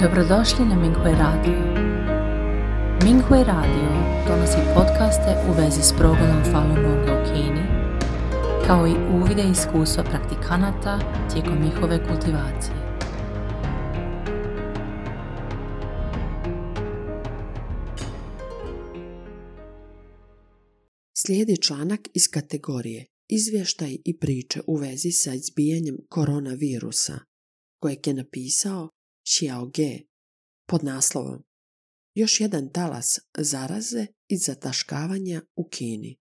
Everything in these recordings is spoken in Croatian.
Dobrodošli na Minghui Radio. Minghui Radio donosi podcaste u vezi s progledom Falun Gonga u Kini, kao i uvide iskustva praktikanata tijekom njihove kultivacije. Slijedi članak iz kategorije Izvještaj i priče u vezi sa izbijanjem koronavirusa, kojeg je napisao Xiao Ge pod naslovom Još jedan talas zaraze i zataškavanja u Kini.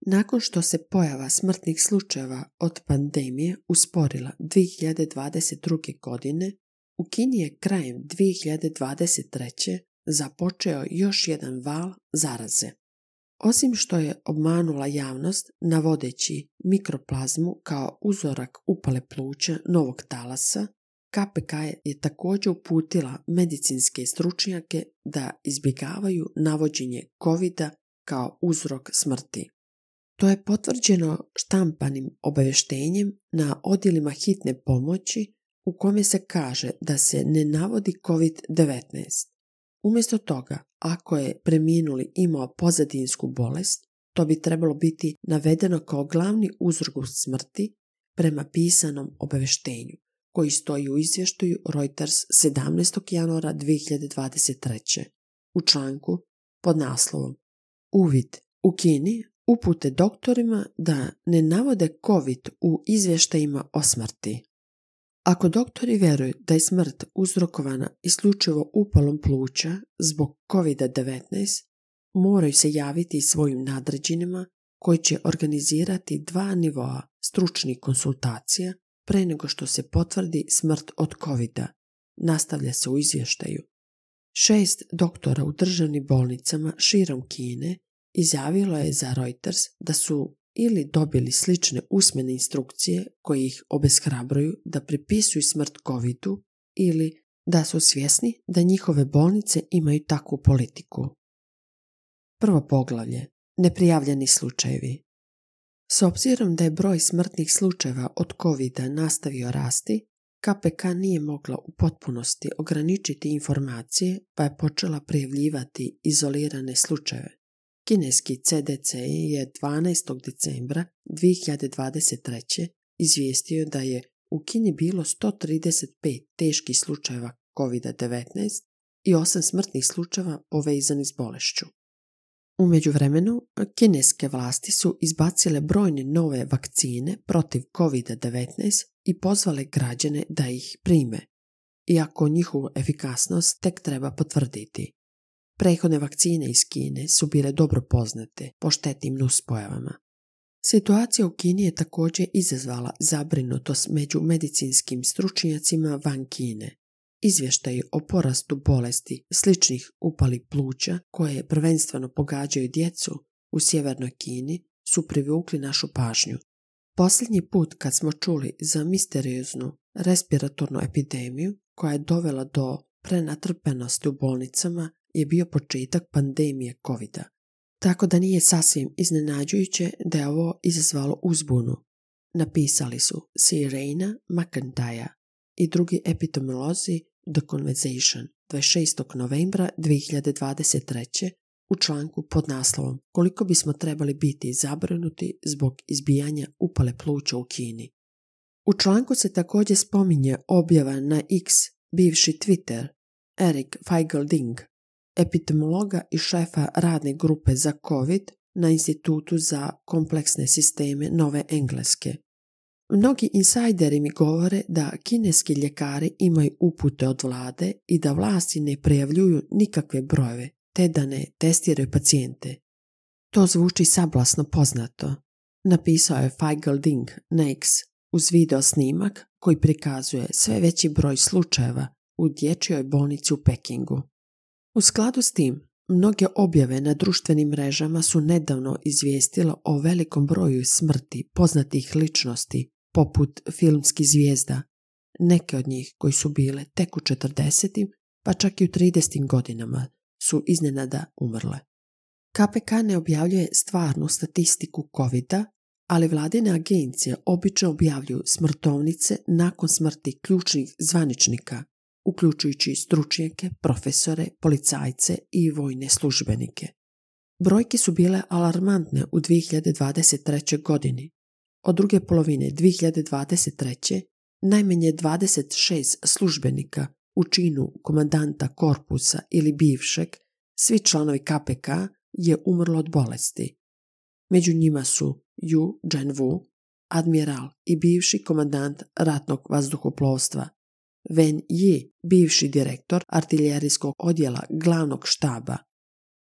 Nakon što se pojava smrtnih slučajeva od pandemije usporila 2022. godine, u Kini je krajem 2023. započeo još jedan val zaraze. Osim što je obmanula javnost navodeći mikroplazmu kao uzorak upale pluća novog talasa, KPK je također uputila medicinske stručnjake da izbjegavaju navođenje covid kao uzrok smrti. To je potvrđeno štampanim obavještenjem na odjelima hitne pomoći u kome se kaže da se ne navodi COVID-19. Umjesto toga, ako je preminuli imao pozadinsku bolest, to bi trebalo biti navedeno kao glavni uzrok smrti prema pisanom obavještenju koji stoji u izvještaju Reuters 17. januara 2023. u članku pod naslovom Uvid u Kini upute doktorima da ne navode COVID u izvještajima o smrti. Ako doktori vjeruju da je smrt uzrokovana isključivo upalom pluća zbog COVID-19, moraju se javiti svojim nadređenima koji će organizirati dva nivoa stručnih konsultacija pre nego što se potvrdi smrt od covid nastavlja se u izvještaju. Šest doktora u državnim bolnicama širom Kine izjavilo je za Reuters da su ili dobili slične usmene instrukcije koje ih obeshrabruju da pripisuju smrt covidu ili da su svjesni da njihove bolnice imaju takvu politiku. Prvo poglavlje. Neprijavljeni slučajevi. S obzirom da je broj smrtnih slučajeva od covid nastavio rasti, KPK nije mogla u potpunosti ograničiti informacije pa je počela prijavljivati izolirane slučajeve. Kineski CDC je 12. decembra 2023. izvijestio da je u Kini bilo 135 teških slučajeva COVID-19 i 8 smrtnih slučajeva povezanih s bolešću. U međuvremenu, kineske vlasti su izbacile brojne nove vakcine protiv COVID-19 i pozvale građane da ih prime, iako njihovu efikasnost tek treba potvrditi. Prethodne vakcine iz Kine su bile dobro poznate po štetnim nuspojavama. Situacija u Kini je također izazvala zabrinutost među medicinskim stručnjacima van Kine. Izvještaji o porastu bolesti sličnih upali pluća koje prvenstveno pogađaju djecu u sjevernoj Kini su privukli našu pažnju. Posljednji put kad smo čuli za misterioznu respiratornu epidemiju koja je dovela do prenatrpenosti u bolnicama je bio početak pandemije covid Tako da nije sasvim iznenađujuće da je ovo izazvalo uzbunu. Napisali su Sirena McIntyre i drugi epidemiolozi The Conversation 26. novembra 2023. u članku pod naslovom Koliko bismo trebali biti zabrinuti zbog izbijanja upale pluća u Kini. U članku se također spominje objava na X, bivši Twitter, Eric Feigelding, epidemiologa i šefa radne grupe za COVID na Institutu za kompleksne sisteme Nove Engleske. Mnogi insajderi mi govore da kineski ljekari imaju upute od vlade i da vlasti ne prijavljuju nikakve brojeve, te da ne testiraju pacijente. To zvuči sablasno poznato. Napisao je Feigl Ding na X uz video snimak koji prikazuje sve veći broj slučajeva u dječjoj bolnici u Pekingu. U skladu s tim, mnoge objave na društvenim mrežama su nedavno izvijestile o velikom broju smrti poznatih ličnosti poput filmskih zvijezda, neke od njih koji su bile tek u 40. pa čak i u 30. godinama su iznenada umrle. KPK ne objavljuje stvarnu statistiku covid ali vladine agencije obično objavljuju smrtovnice nakon smrti ključnih zvaničnika uključujući stručnjake, profesore, policajce i vojne službenike. Brojke su bile alarmantne u 2023. godini. Od druge polovine 2023. najmanje 26 službenika u činu komandanta korpusa ili bivšeg, svi članovi KPK, je umrlo od bolesti. Među njima su Yu Zhenwu, admiral i bivši komandant ratnog vazduhoplovstva, Wen Yi, bivši direktor artiljerijskog odjela glavnog štaba,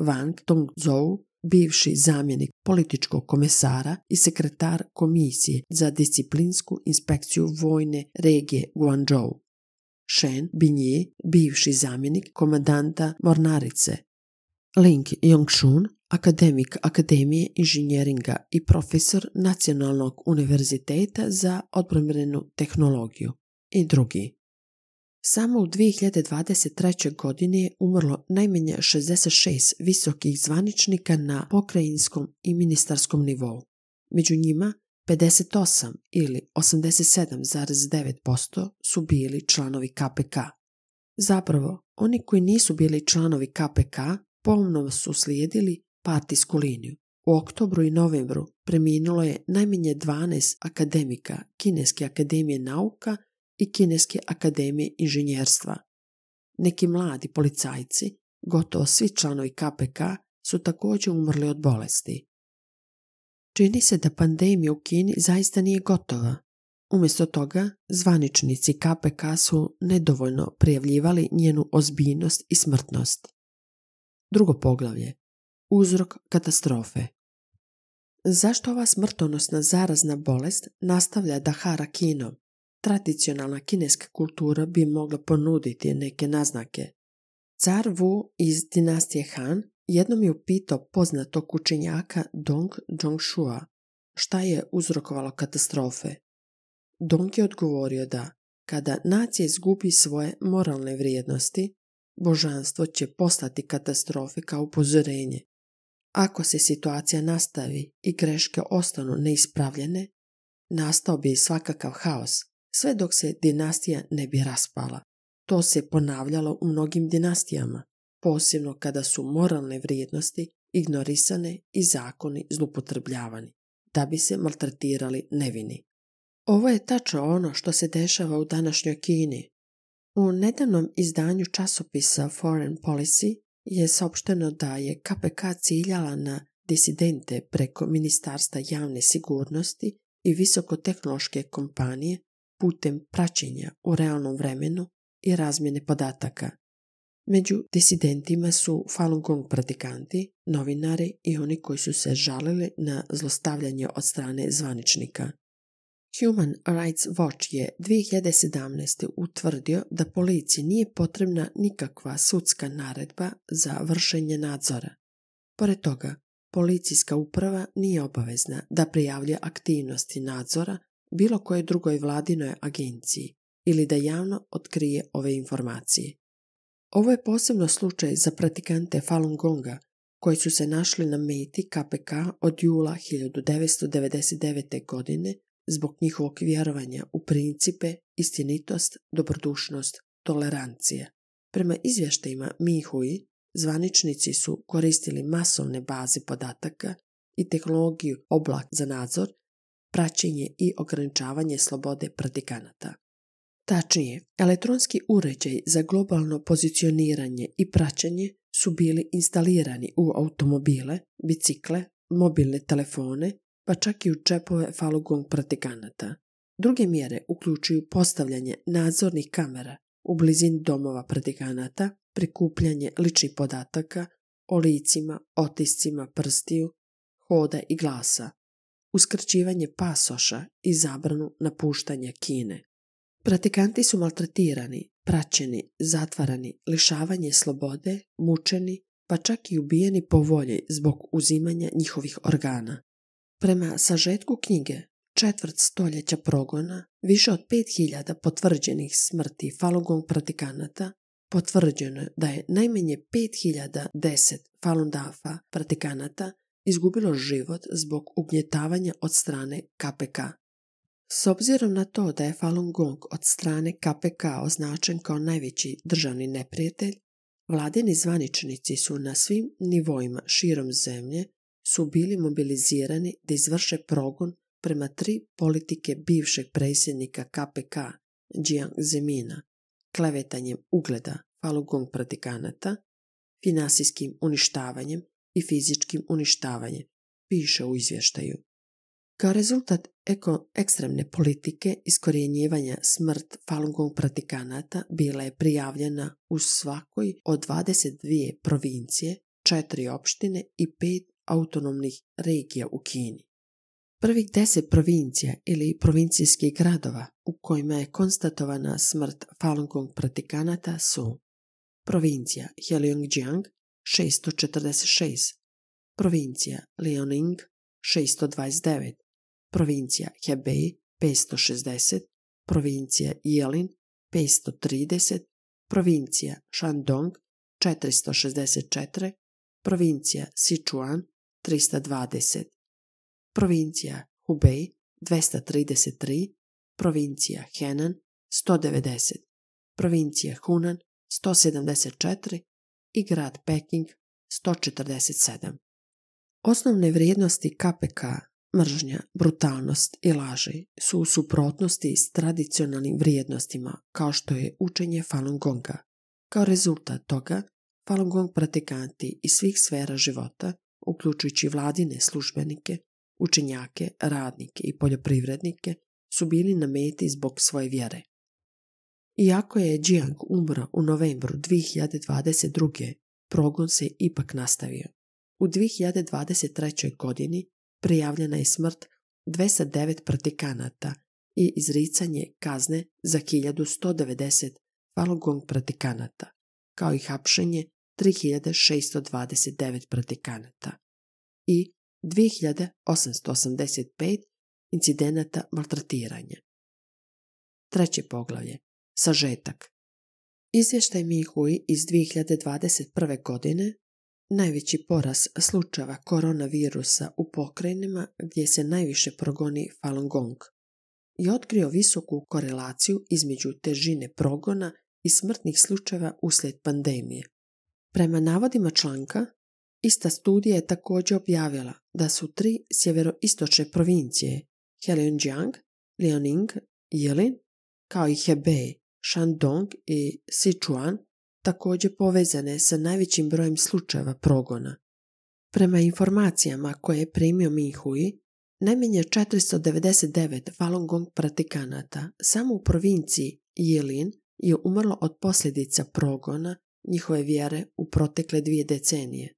Wang Tongzhou, bivši zamjenik političkog komesara i sekretar komisije za disciplinsku inspekciju vojne regije Guangzhou. Shen Binyi, bivši zamjenik komandanta mornarice. Ling Yongshun, akademik Akademije inženjeringa i profesor Nacionalnog univerziteta za odbrambenu tehnologiju i drugi. Samo u 2023. godini je umrlo najmanje 66 visokih zvaničnika na pokrajinskom i ministarskom nivou. Među njima 58 ili 87,9% su bili članovi KPK. Zapravo, oni koji nisu bili članovi KPK pomno su slijedili partijsku liniju. U oktobru i novembru preminulo je najmanje 12 akademika Kineske akademije nauka i Kineske akademije inženjerstva. Neki mladi policajci, gotovo svi članovi KPK, su također umrli od bolesti. Čini se da pandemija u Kini zaista nije gotova. Umjesto toga, zvaničnici KPK su nedovoljno prijavljivali njenu ozbiljnost i smrtnost. Drugo poglavlje. Uzrok katastrofe. Zašto ova smrtonosna zarazna bolest nastavlja da hara Kinom? Tradicionalna kineska kultura bi mogla ponuditi neke naznake. Car Wu iz dinastije Han jednom je upitao poznatog učenjaka Dong Zhongshua šta je uzrokovalo katastrofe. Dong je odgovorio da kada nacija izgubi svoje moralne vrijednosti, božanstvo će postati katastrofe kao upozorenje. Ako se situacija nastavi i greške ostanu neispravljene, nastao bi svakakav haos, sve dok se dinastija ne bi raspala. To se ponavljalo u mnogim dinastijama, posebno kada su moralne vrijednosti ignorisane i zakoni zlupotrebljavani, da bi se maltretirali nevini. Ovo je tačno ono što se dešava u današnjoj Kini. U nedavnom izdanju časopisa Foreign Policy je saopšteno da je KPK ciljala na disidente preko Ministarstva javne sigurnosti i visokotehnološke kompanije putem praćenja u realnom vremenu i razmjene podataka. Među disidentima su Falun Gong pratikanti, novinari i oni koji su se žalili na zlostavljanje od strane zvaničnika. Human Rights Watch je 2017. utvrdio da policiji nije potrebna nikakva sudska naredba za vršenje nadzora. Pored toga, policijska uprava nije obavezna da prijavlja aktivnosti nadzora bilo koje drugoj vladinoj agenciji ili da javno otkrije ove informacije. Ovo je posebno slučaj za pratikante Falun Gonga koji su se našli na meti KPK od jula 1999. godine zbog njihovog vjerovanja u principe, istinitost, dobrodušnost, tolerancije. Prema izvještajima Mihui, zvaničnici su koristili masovne baze podataka i tehnologiju oblak za nadzor praćenje i ograničavanje slobode pratikanata. Tačnije, elektronski uređaj za globalno pozicioniranje i praćenje su bili instalirani u automobile, bicikle, mobilne telefone, pa čak i u čepove falugong pratikanata. Druge mjere uključuju postavljanje nadzornih kamera u blizini domova pratikanata, prikupljanje ličnih podataka o licima, otiscima prstiju, hoda i glasa, uskrčivanje pasoša i zabranu napuštanja Kine. Pratikanti su maltretirani, praćeni, zatvarani, lišavanje slobode, mučeni, pa čak i ubijeni po volji zbog uzimanja njihovih organa. Prema sažetku knjige četvrt stoljeća progona, više od 5000 potvrđenih smrti Falun Gong pratikanata, potvrđeno je da je najmanje 5010 Falun Dafa pratikanata izgubilo život zbog ugnjetavanja od strane KPK. S obzirom na to da je Falun Gong od strane KPK označen kao najveći državni neprijatelj, vladini zvaničnici su na svim nivoima širom zemlje su bili mobilizirani da izvrše progon prema tri politike bivšeg predsjednika KPK Jiang Zemina, klevetanjem ugleda Falun Gong pratikanata, finansijskim uništavanjem i fizičkim uništavanjem, piše u izvještaju. Kao rezultat eko ekstremne politike iskorjenjivanja smrt Falun Gong pratikanata bila je prijavljena u svakoj od 22 provincije, četiri opštine i pet autonomnih regija u Kini. Prvih deset provincija ili provincijskih gradova u kojima je konstatovana smrt Falun Gong pratikanata su provincija Heilongjiang 646, provincija Liaoning 629, provincija Hebei 560, provincija Yelin 530, provincija Shandong 464, provincija Sichuan 320, provincija Hubei 233, provincija Henan 190, provincija Hunan 174 i grad Peking 147. Osnovne vrijednosti KPK, mržnja, brutalnost i laži su u suprotnosti s tradicionalnim vrijednostima kao što je učenje Falun Gonga. Kao rezultat toga, Falun Gong pratikanti iz svih sfera života, uključujući vladine službenike, učenjake, radnike i poljoprivrednike, su bili na meti zbog svoje vjere. Iako je Jiang umro u novembru 2022. progon se ipak nastavio. U 2023. godini prijavljena je smrt 209 pratikanata i izricanje kazne za 1190 Falun Gong pratikanata, kao i hapšenje 3629 pratikanata i 2885 incidenata maltretiranja. Treće poglavlje. Sažetak. Izvještaj Mihui iz 2021. godine najveći poraz slučajeva koronavirusa u pokrajinama gdje se najviše progoni Falun Gong i otkrio visoku korelaciju između težine progona i smrtnih slučajeva uslijed pandemije. Prema navodima članka, ista studija je također objavila da su tri sjeveroistočne provincije Heilongjiang, Liaoning, Yilin, kao i Hebei, Shandong i Sichuan također povezane sa najvećim brojem slučajeva progona. Prema informacijama koje je primio Mihui, najmanje 499 Falun Gong pratikanata samo u provinciji Yilin je umrlo od posljedica progona njihove vjere u protekle dvije decenije.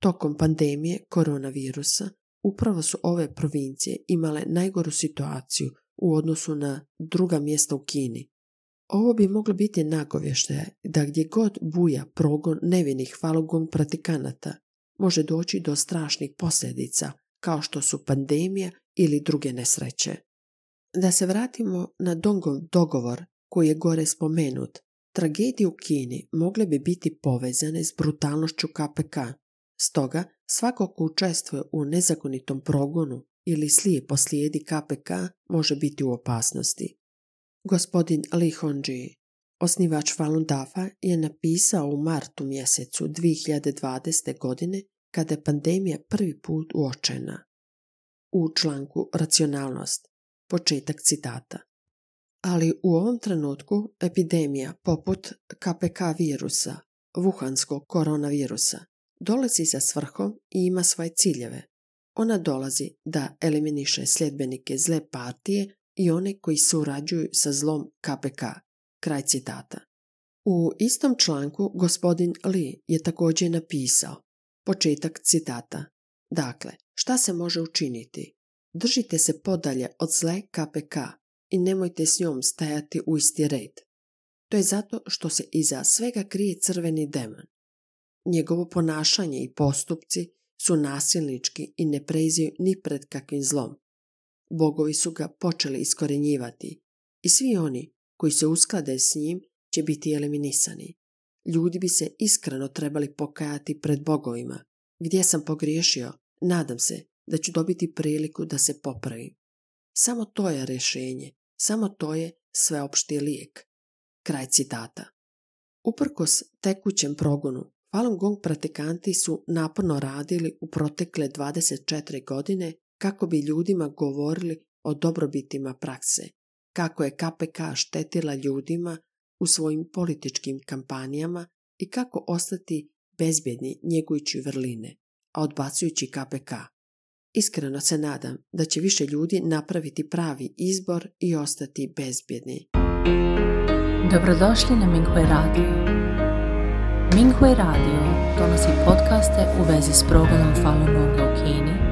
Tokom pandemije koronavirusa upravo su ove provincije imale najgoru situaciju u odnosu na druga mjesta u Kini. Ovo bi moglo biti nagovještaje da gdje god buja progon nevinih Falun Gong pratikanata može doći do strašnih posljedica kao što su pandemija ili druge nesreće. Da se vratimo na Dongov dogovor koji je gore spomenut, tragedije u Kini mogle bi biti povezane s brutalnošću KPK. Stoga, svako ko učestvuje u nezakonitom progonu ili slijepo slijedi KPK može biti u opasnosti. Gospodin Li Hongji, osnivač Falun Dafa, je napisao u martu mjesecu 2020. godine kada je pandemija prvi put uočena. U članku Racionalnost, početak citata. Ali u ovom trenutku epidemija poput KPK virusa, vuhanskog koronavirusa, dolazi za svrhom i ima svoje ciljeve. Ona dolazi da eliminiše sljedbenike zle partije i one koji surađuju sa zlom KPK. Kraj citata. U istom članku gospodin Li je također napisao početak citata. Dakle, šta se može učiniti? Držite se podalje od zle KPK i nemojte s njom stajati u isti red. To je zato što se iza svega krije crveni demon. Njegovo ponašanje i postupci su nasilnički i ne preziju ni pred kakvim zlom. Bogovi su ga počeli iskorjenjivati i svi oni koji se usklade s njim će biti eliminisani. Ljudi bi se iskreno trebali pokajati pred bogovima. Gdje sam pogriješio, nadam se da ću dobiti priliku da se popravim. Samo to je rješenje, samo to je sveopšti lijek. Kraj citata. Uprkos tekućem progonu, Falun Gong pratikanti su naporno radili u protekle 24 godine kako bi ljudima govorili o dobrobitima prakse, kako je KPK štetila ljudima u svojim političkim kampanjama i kako ostati bezbjedni njegujući vrline, a odbacujući KPK. Iskreno se nadam da će više ljudi napraviti pravi izbor i ostati bezbjedni. Dobrodošli na Minghui Radio. Minghui Radio donosi podcaste u vezi s progledom Falun Gonga u Kini,